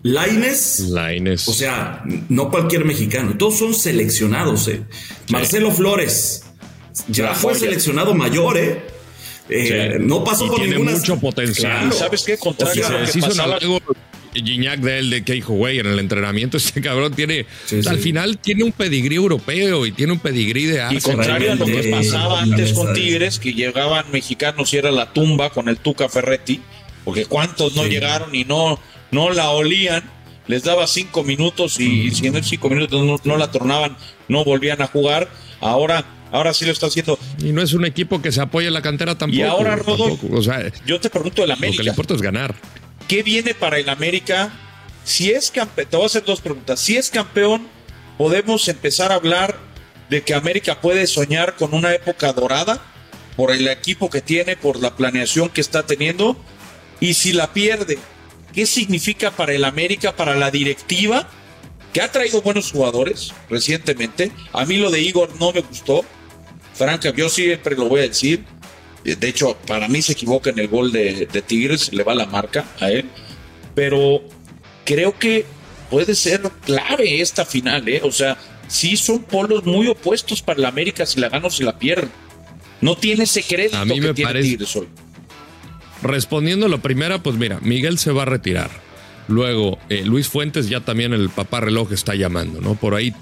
Laines. Laines. O sea, no cualquier mexicano. Todos son seleccionados, eh. Marcelo Flores. Ya fue seleccionado mayor, ¿eh? Eh, no pasó por tiene mucho potencial. ¿Sabes qué? Contrario a lo que pasaba... Gignac de él, de que dijo, güey, en el entrenamiento este cabrón tiene, al final tiene un pedigrí europeo y tiene un pedigrí de Y contrario a lo que pasaba antes con Tigres, que llegaban mexicanos y era la tumba con el Tuca Ferretti, porque cuántos no llegaron y no, no la olían, les daba cinco minutos y, si en esos cinco minutos no, no la tornaban, no volvían a jugar. Ahora Ahora sí lo está haciendo. Y no es un equipo que se apoye en la cantera tampoco. Y ahora, Rodolfo, o sea, yo te pregunto el América. Lo que le importa es ganar. ¿Qué viene para el América? Si es campeón, te voy a hacer dos preguntas. Si es campeón, podemos empezar a hablar de que América puede soñar con una época dorada por el equipo que tiene, por la planeación que está teniendo. Y si la pierde, ¿qué significa para el América, para la directiva? Que ha traído buenos jugadores recientemente. A mí lo de Igor no me gustó. Franca, yo siempre lo voy a decir. De hecho, para mí se equivoca en el gol de, Tigres, le va la marca a él. Pero creo que puede ser clave esta final, ¿eh? O sea, sí son polos muy opuestos para la América si la gana o si la pierde. No tiene ese crédito a mí me tiene parece... Tigres hoy. Respondiendo a la primera, pues mira, Miguel se va a retirar. Luego, eh, Luis Fuentes ya también el papá reloj está llamando, ¿no? Por ahí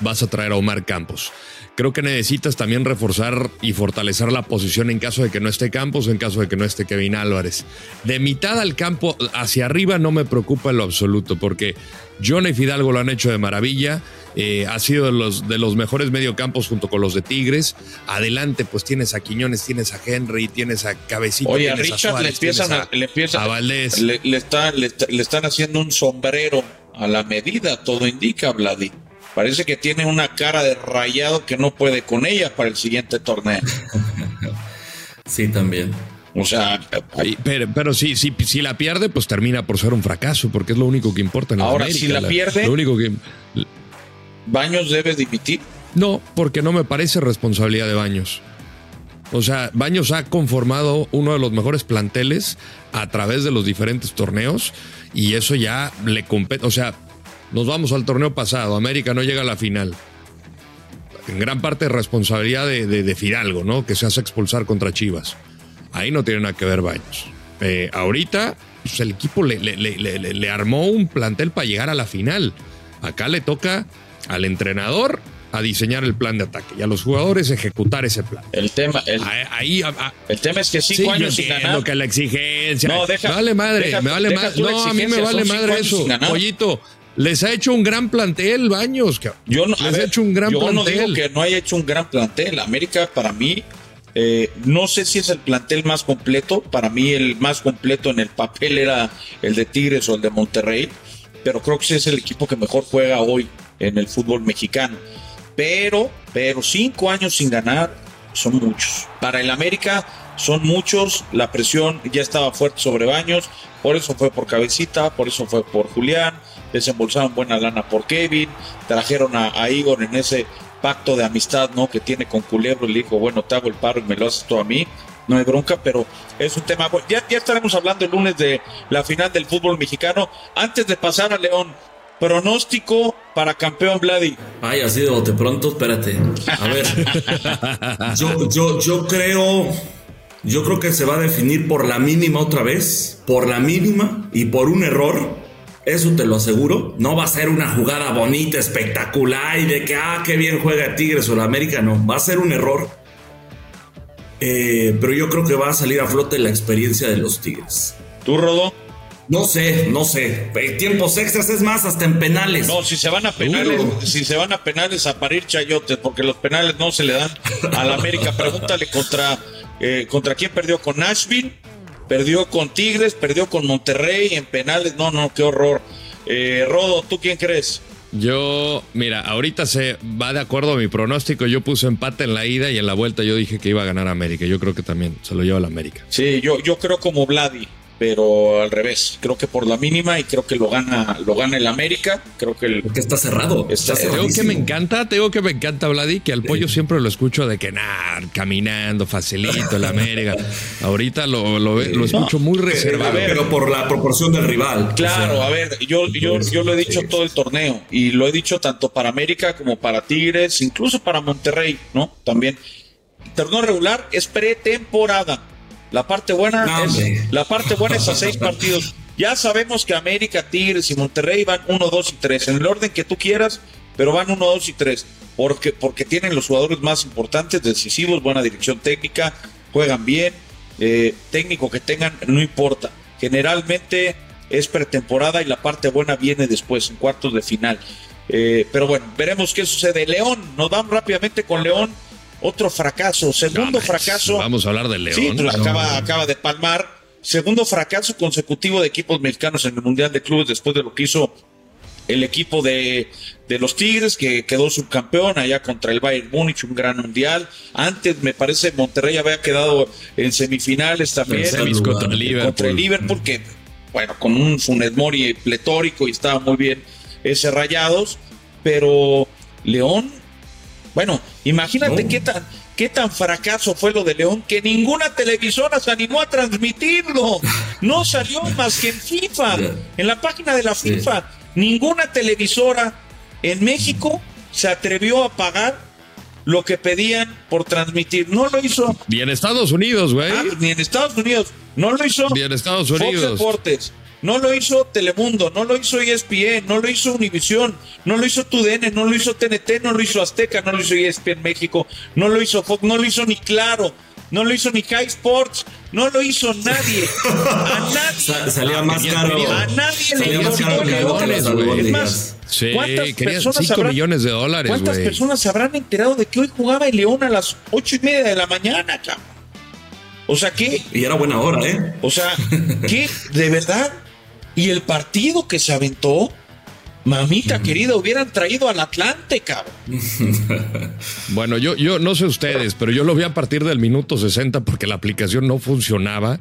vas a traer a Omar Campos. Creo que necesitas también reforzar y fortalecer la posición en caso de que no esté Campos, en caso de que no esté Kevin Álvarez. De mitad al campo hacia arriba no me preocupa en lo absoluto, porque John y Fidalgo lo han hecho de maravilla. Eh, ha sido de los, de los mejores mediocampos junto con los de Tigres. Adelante, pues tienes a Quiñones, tienes a Henry, tienes a Cabecito. Oye, a Richard Suárez, le empiezan tienes a, le empiezan- a Valdés. le, le está- le está- le están haciendo un sombrero a la medida, todo indica, Vladi. Parece que tiene una cara de rayado que no puede con ella para el siguiente torneo. Sí, también. O sea, Pero, pero sí, sí, si la pierde, pues termina por ser un fracaso, porque es lo único que importa en el Ahora, América, si la pierde- Lo único que. Baños debe dimitir. No, porque no me parece responsabilidad de Baños. O sea, Baños ha conformado uno de los mejores planteles a través de los diferentes torneos y eso ya le compete. O sea, nos vamos al torneo pasado, América no llega a la final. En gran parte responsabilidad de, de- de Fidalgo, ¿no? Que se hace expulsar contra Chivas. Ahí no tiene nada que ver Baños. Eh, ahorita, pues, el equipo le, le- le- le- le- le armó un plantel para llegar a la final. Acá le toca al entrenador a diseñar el plan de ataque y a los jugadores ejecutar ese plan. El tema, el, Ahí, a- el tema es que sí, cinco yo años sin ganar. que la exigencia. No, deja- vale madre, deja- me vale madre. No, a mí me vale madre eso. Pollito, les ha hecho un gran plantel, Baños. Yo no, les ha hecho un gran yo no plantel. digo que no haya hecho un gran plantel. América, para mí, eh, no sé si es el plantel más completo. Para mí, el más completo en el papel era el de Tigres o el de Monterrey. Pero creo que sí es el equipo que mejor juega hoy en el fútbol mexicano. Pero, pero cinco años sin ganar son muchos. Para el América son muchos. La presión ya estaba fuerte sobre Baños. Por eso fue por Cabecita, por eso fue por Julián. Desembolsaron buena lana por Kevin. Trajeron a, a Igor en ese pacto de amistad ¿no? que tiene con Culebro. Y le dijo, bueno, te hago el paro y me lo haces tú a mí. No hay bronca, pero es un tema. bueno, Ya, ya estaremos hablando el lunes de la final del fútbol mexicano. Antes de pasar a León, pronóstico para campeón Vladi. Ay, así de bote pronto, espérate. A ver. yo, yo, yo creo. Yo creo que se va a definir por la mínima otra vez. Por la mínima y por un error. Eso te lo aseguro. No va a ser una jugada bonita, espectacular y de que, ah, qué bien juega Tigres o el América. No, va a ser un error. Eh, pero yo creo que va a salir a flote la experiencia de los Tigres. ¿Tú, Rodo? No sé, no sé. En tiempos extras es más, hasta en penales. No, si se van a penales, si se van a penales a parir chayotes, porque los penales no se le dan a la América. Pregúntale contra, eh, contra quién perdió con Nashville, perdió con Tigres, perdió con Monterrey en penales. No, no, qué horror. Eh, Rodo, ¿tú quién crees? Yo, mira, ahorita se va de acuerdo a mi pronóstico. Yo puse empate en la ida y en la vuelta yo dije que iba a ganar América. Yo creo que también se lo lleva la América. Sí, yo, yo creo como Vladi, pero al revés. Creo que por la mínima y creo que lo gana, lo gana el América. Creo que el, Porque está cerrado. Está- Está Te digo que me encanta, te digo que me encanta, Vladi, que al pollo siempre lo escucho de que nada, caminando, facilito, el América. Ahorita lo, lo, lo escucho muy reservado. ver. Pero por la proporción del rival. Claro, O sea, a ver, yo, yo, yo lo he dicho Sí. todo el torneo y lo he dicho tanto para América como para Tigres, incluso para Monterrey, ¿no? También. Torneo regular es pretemporada. La parte buena No, es hombre. la parte buena es a seis partidos. Ya sabemos que América, Tigres y Monterrey van 1, 2 y 3, en el orden que tú quieras, pero van 1, 2 y 3, porque, porque tienen los jugadores más importantes, decisivos, buena dirección técnica, juegan bien, eh, técnico que tengan, no importa. Generalmente es pretemporada y la parte buena viene después, en cuartos de final. Eh, pero bueno, veremos qué sucede. León, nos vamos rápidamente con León. Otro fracaso, segundo No, fracaso. Vamos a hablar del León. Sí, pues acaba, acaba de palmar. Segundo fracaso consecutivo de equipos mexicanos en el Mundial de Clubes después de lo que hizo el equipo de, de los Tigres, que quedó subcampeón allá contra el Bayern Múnich, un gran mundial. Antes, me parece, Monterrey había quedado en semifinales también. Semis contra el Liverpool. Contra el Liverpool, que, bueno, con un Funes Mori pletórico y estaba muy bien ese Rayados, pero León, bueno, imagínate No. qué tan qué tan fracaso fue lo de León que ninguna televisora se animó a transmitirlo. No salió más que en FIFA, en la página de la. FIFA. Ninguna televisora en México se atrevió a pagar lo que pedían por transmitir. No lo hizo Y en Estados Unidos, güey. Ah, ni en Estados Unidos. No lo hizo Ni en Estados Fox Unidos. Deportes, No lo hizo Telemundo, no lo hizo ESPN, no lo hizo Univisión, no lo hizo TUDN, no lo hizo TNT, no lo hizo Azteca, no lo hizo ESPN México, no lo hizo Fox, no lo hizo ni Claro, no lo hizo ni High Sports, no lo hizo nadie. A nadie. salía más caro. A nadie le dio Es más, Sí, ¿cuántas personas 5 millones de dólares. ¿Cuántas personas se habrán enterado de que hoy jugaba el León a las ocho y media de la mañana, cabrón? O sea, ¿qué? Y era buena hora, ¿eh? O sea, ¿qué? ¿De verdad? Y el partido que se aventó, mamita querida, hubieran traído al Atlante, cabrón. bueno, yo, yo no sé ustedes, pero yo lo vi a partir del minuto 60 porque la aplicación no funcionaba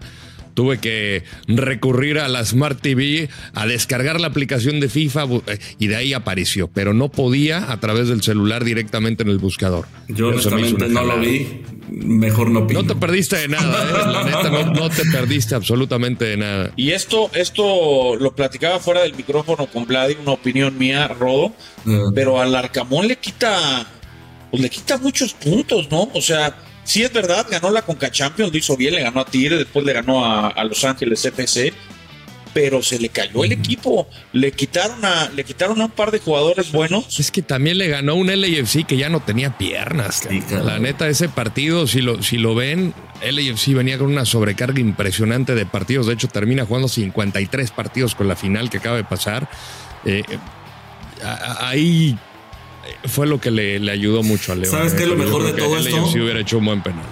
tuve que recurrir a la Smart TV a descargar la aplicación de FIFA eh, y de ahí apareció, pero no podía a través del celular directamente en el buscador. Yo honestamente no lo vi, mejor no No te perdiste de nada, ¿eh? la neta, no, te perdiste absolutamente de nada. Y esto, esto lo platicaba fuera del micrófono con Vladi, una opinión mía, Rodo, ah. pero al Arcamón le quita, pues le quita muchos puntos, ¿no? O sea, Sí es verdad, ganó la Conca Champions, lo hizo bien, le ganó a Tigre, después le ganó a, Los Ángeles FC, pero se le cayó el equipo. Le quitaron a, le quitaron a un par de jugadores buenos. Es que también le ganó un LAFC que ya no tenía piernas. la neta, ese partido, si lo, si lo ven, LAFC venía con una sobrecarga impresionante de partidos. De hecho, termina jugando 53 partidos con la final que acaba de pasar. Eh, ahí fue lo que le, ayudó mucho a León. ¿Sabes qué es lo mejor de todo esto? Si hubiera hecho un buen penal.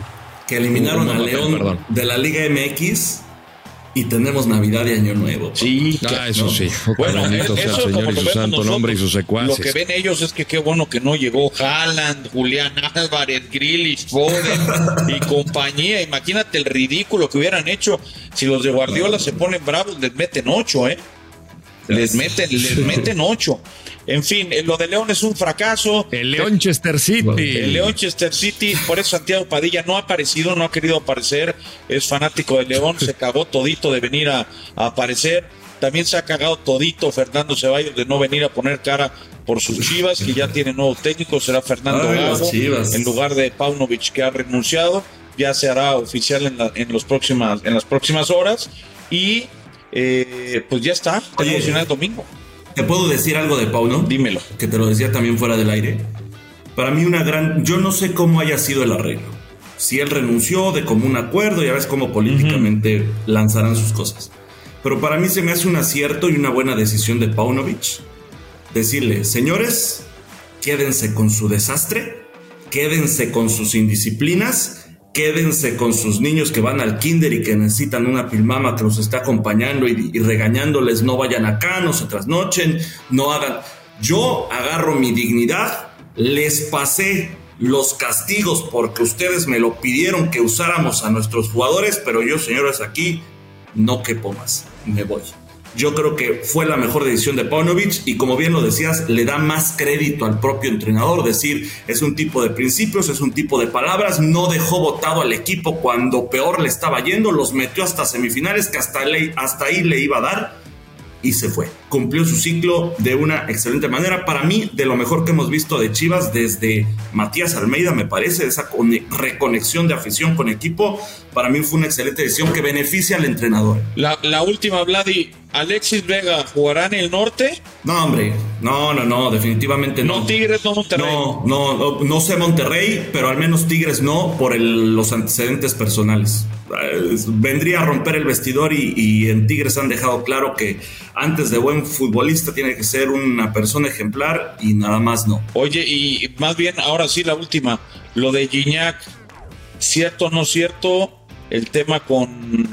Que eliminaron a León de la Liga MX y tenemos Navidad y Año Nuevo. Sí, ah, eso sí. Bueno, eso, sea el Señor y su santo nombre y sus secuaces. Lo que ven ellos es que qué bueno que no llegó Haaland, Julián Álvarez, Grillis, Foden y compañía. Imagínate el ridículo que hubieran hecho si los de Guardiola se ponen bravos, les meten ocho, ¿eh? Les meten, les meten ocho. En fin, lo de León es un fracaso. El Leonchester City. El Leonchester City, por eso Santiago Padilla no ha aparecido, no ha querido aparecer. Es fanático de León, se cagó todito de venir a, aparecer. También se ha cagado todito Fernando Ceballos de no venir a poner cara por sus chivas, que ya tiene nuevo técnico, será Fernando Gago, en lugar de Paunovic que ha renunciado. Ya se hará oficial en, los próximas, en las próximas horas. Y eh, pues ya está, tenemos el domingo. ¿Te puedo decir algo de Pauno? Dímelo. Que te lo decía también fuera del aire. Para mí una gran... Yo no sé cómo haya sido el arreglo. Si él renunció de común acuerdo, ya ves cómo políticamente lanzarán sus cosas. Pero para mí se me hace un acierto y una buena decisión de Paunovic. Decirle, señores, quédense con su desastre, quédense con sus indisciplinas quédense con sus niños que van al kinder y que necesitan una pilmama que los está acompañando y, regañándoles no vayan acá, no se trasnochen, no hagan. Yo agarro mi dignidad, les pasé los castigos porque ustedes me lo pidieron que usáramos a nuestros jugadores, pero yo, señores, aquí no quepo más, me voy. Yo creo que fue la mejor decisión de Paunovic y como bien lo decías, le da más crédito al propio entrenador, decir, es un tipo de principios, es un tipo de palabras, no dejó votado al equipo cuando peor le estaba yendo, los metió hasta semifinales que hasta, hasta ahí le iba a dar y se fue. Cumplió su ciclo de una excelente manera. Para mí, de lo mejor que hemos visto de Chivas desde Matías Almeida, me parece, esa reconexión de afición con equipo, para mí fue una excelente decisión que beneficia al entrenador. La, la última, Vladi, Alexis Vega jugará en el norte. No, hombre, no, no, no, definitivamente no. No Tigres, no Monterrey. No, no, no, sé Monterrey, pero al menos Tigres no por los antecedentes personales. Eh, vendría a romper el vestidor y, en Tigres han dejado claro que antes de buen futbolista tiene que ser una persona ejemplar y nada más no. Oye, y más bien ahora sí la última, lo de Gignac, cierto o no cierto, el tema con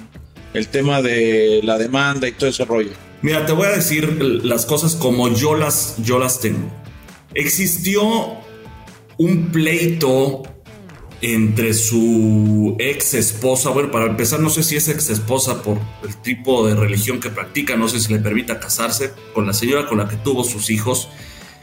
el tema de la demanda y todo ese rollo. Mira, te voy a decir las cosas como yo las, yo las tengo. Existió un pleito entre su ex esposa, bueno, para empezar, no sé si es ex esposa por el tipo de religión que practica, no sé si le permita casarse con la señora con la que tuvo sus hijos,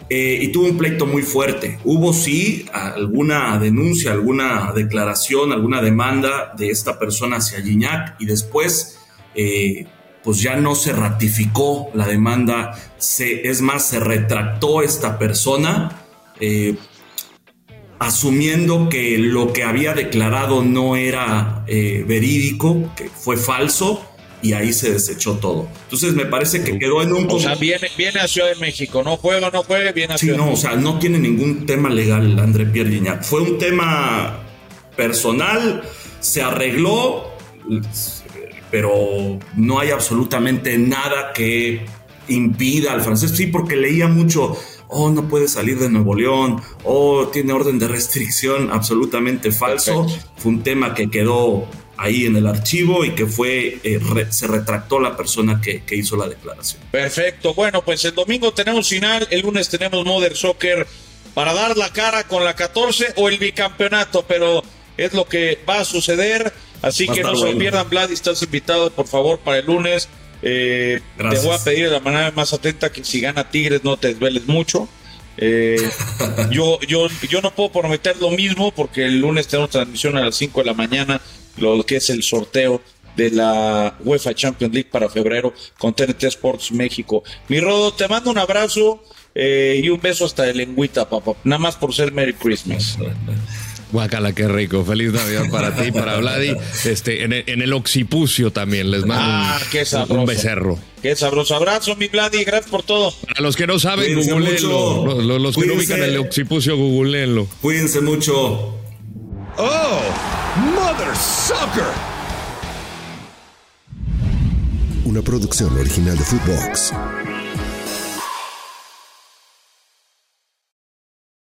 eh, y tuvo un pleito muy fuerte. Hubo sí alguna denuncia, alguna declaración, alguna demanda de esta persona hacia Gignac y después eh, pues ya no se ratificó la demanda, se, es más, se retractó esta persona. Eh, asumiendo que lo que había declarado no era verídico, que fue falso, y ahí se desechó todo. Entonces me parece que quedó en un... O sea, viene, viene a Ciudad de México, no juega, no juega, viene a Sí, Ciudad no, de o sea, no tiene ningún tema legal André Pierre. Fue un tema personal, se arregló, pero no hay absolutamente nada que impida al francés. Sí, porque leía mucho, oh, no puede salir de Nuevo León, oh, tiene orden de restricción, absolutamente falso. Perfecto. Fue un tema que quedó ahí en el archivo y que fue, eh, re- se retractó la persona que, que hizo la declaración. Perfecto. Bueno, pues el domingo tenemos final, el lunes tenemos Mother Soccer para dar la cara con la 14 o el bicampeonato, pero es lo que va a suceder. Así que no se pierdan, Vlad, y estás invitado, por favor, para el lunes. Eh, te voy a pedir de la manera más atenta que si gana Tigres no te desveles mucho. Eh, yo, yo, yo no puedo prometer lo mismo porque el lunes tenemos transmisión a las 5 de la mañana, lo que es el sorteo de la UEFA Champions League para febrero con TNT Sports México. Mi Rodo, te mando un abrazo eh, y un beso hasta de lengüita, papá. Nada más por ser Merry Christmas. Guacala, qué rico. Feliz Navidad para ti, para Vladi. Este, en el, en el occipucio también les mando Ah, un, qué sabroso. un becerro. Qué sabroso abrazo, mi Vladi. Gracias por todo. Para los que no saben, googleenlo. Los, los- los que no ubican el occipucio, googleenlo. Cuídense mucho. Oh, mother sucker! Una producción original de Footbox.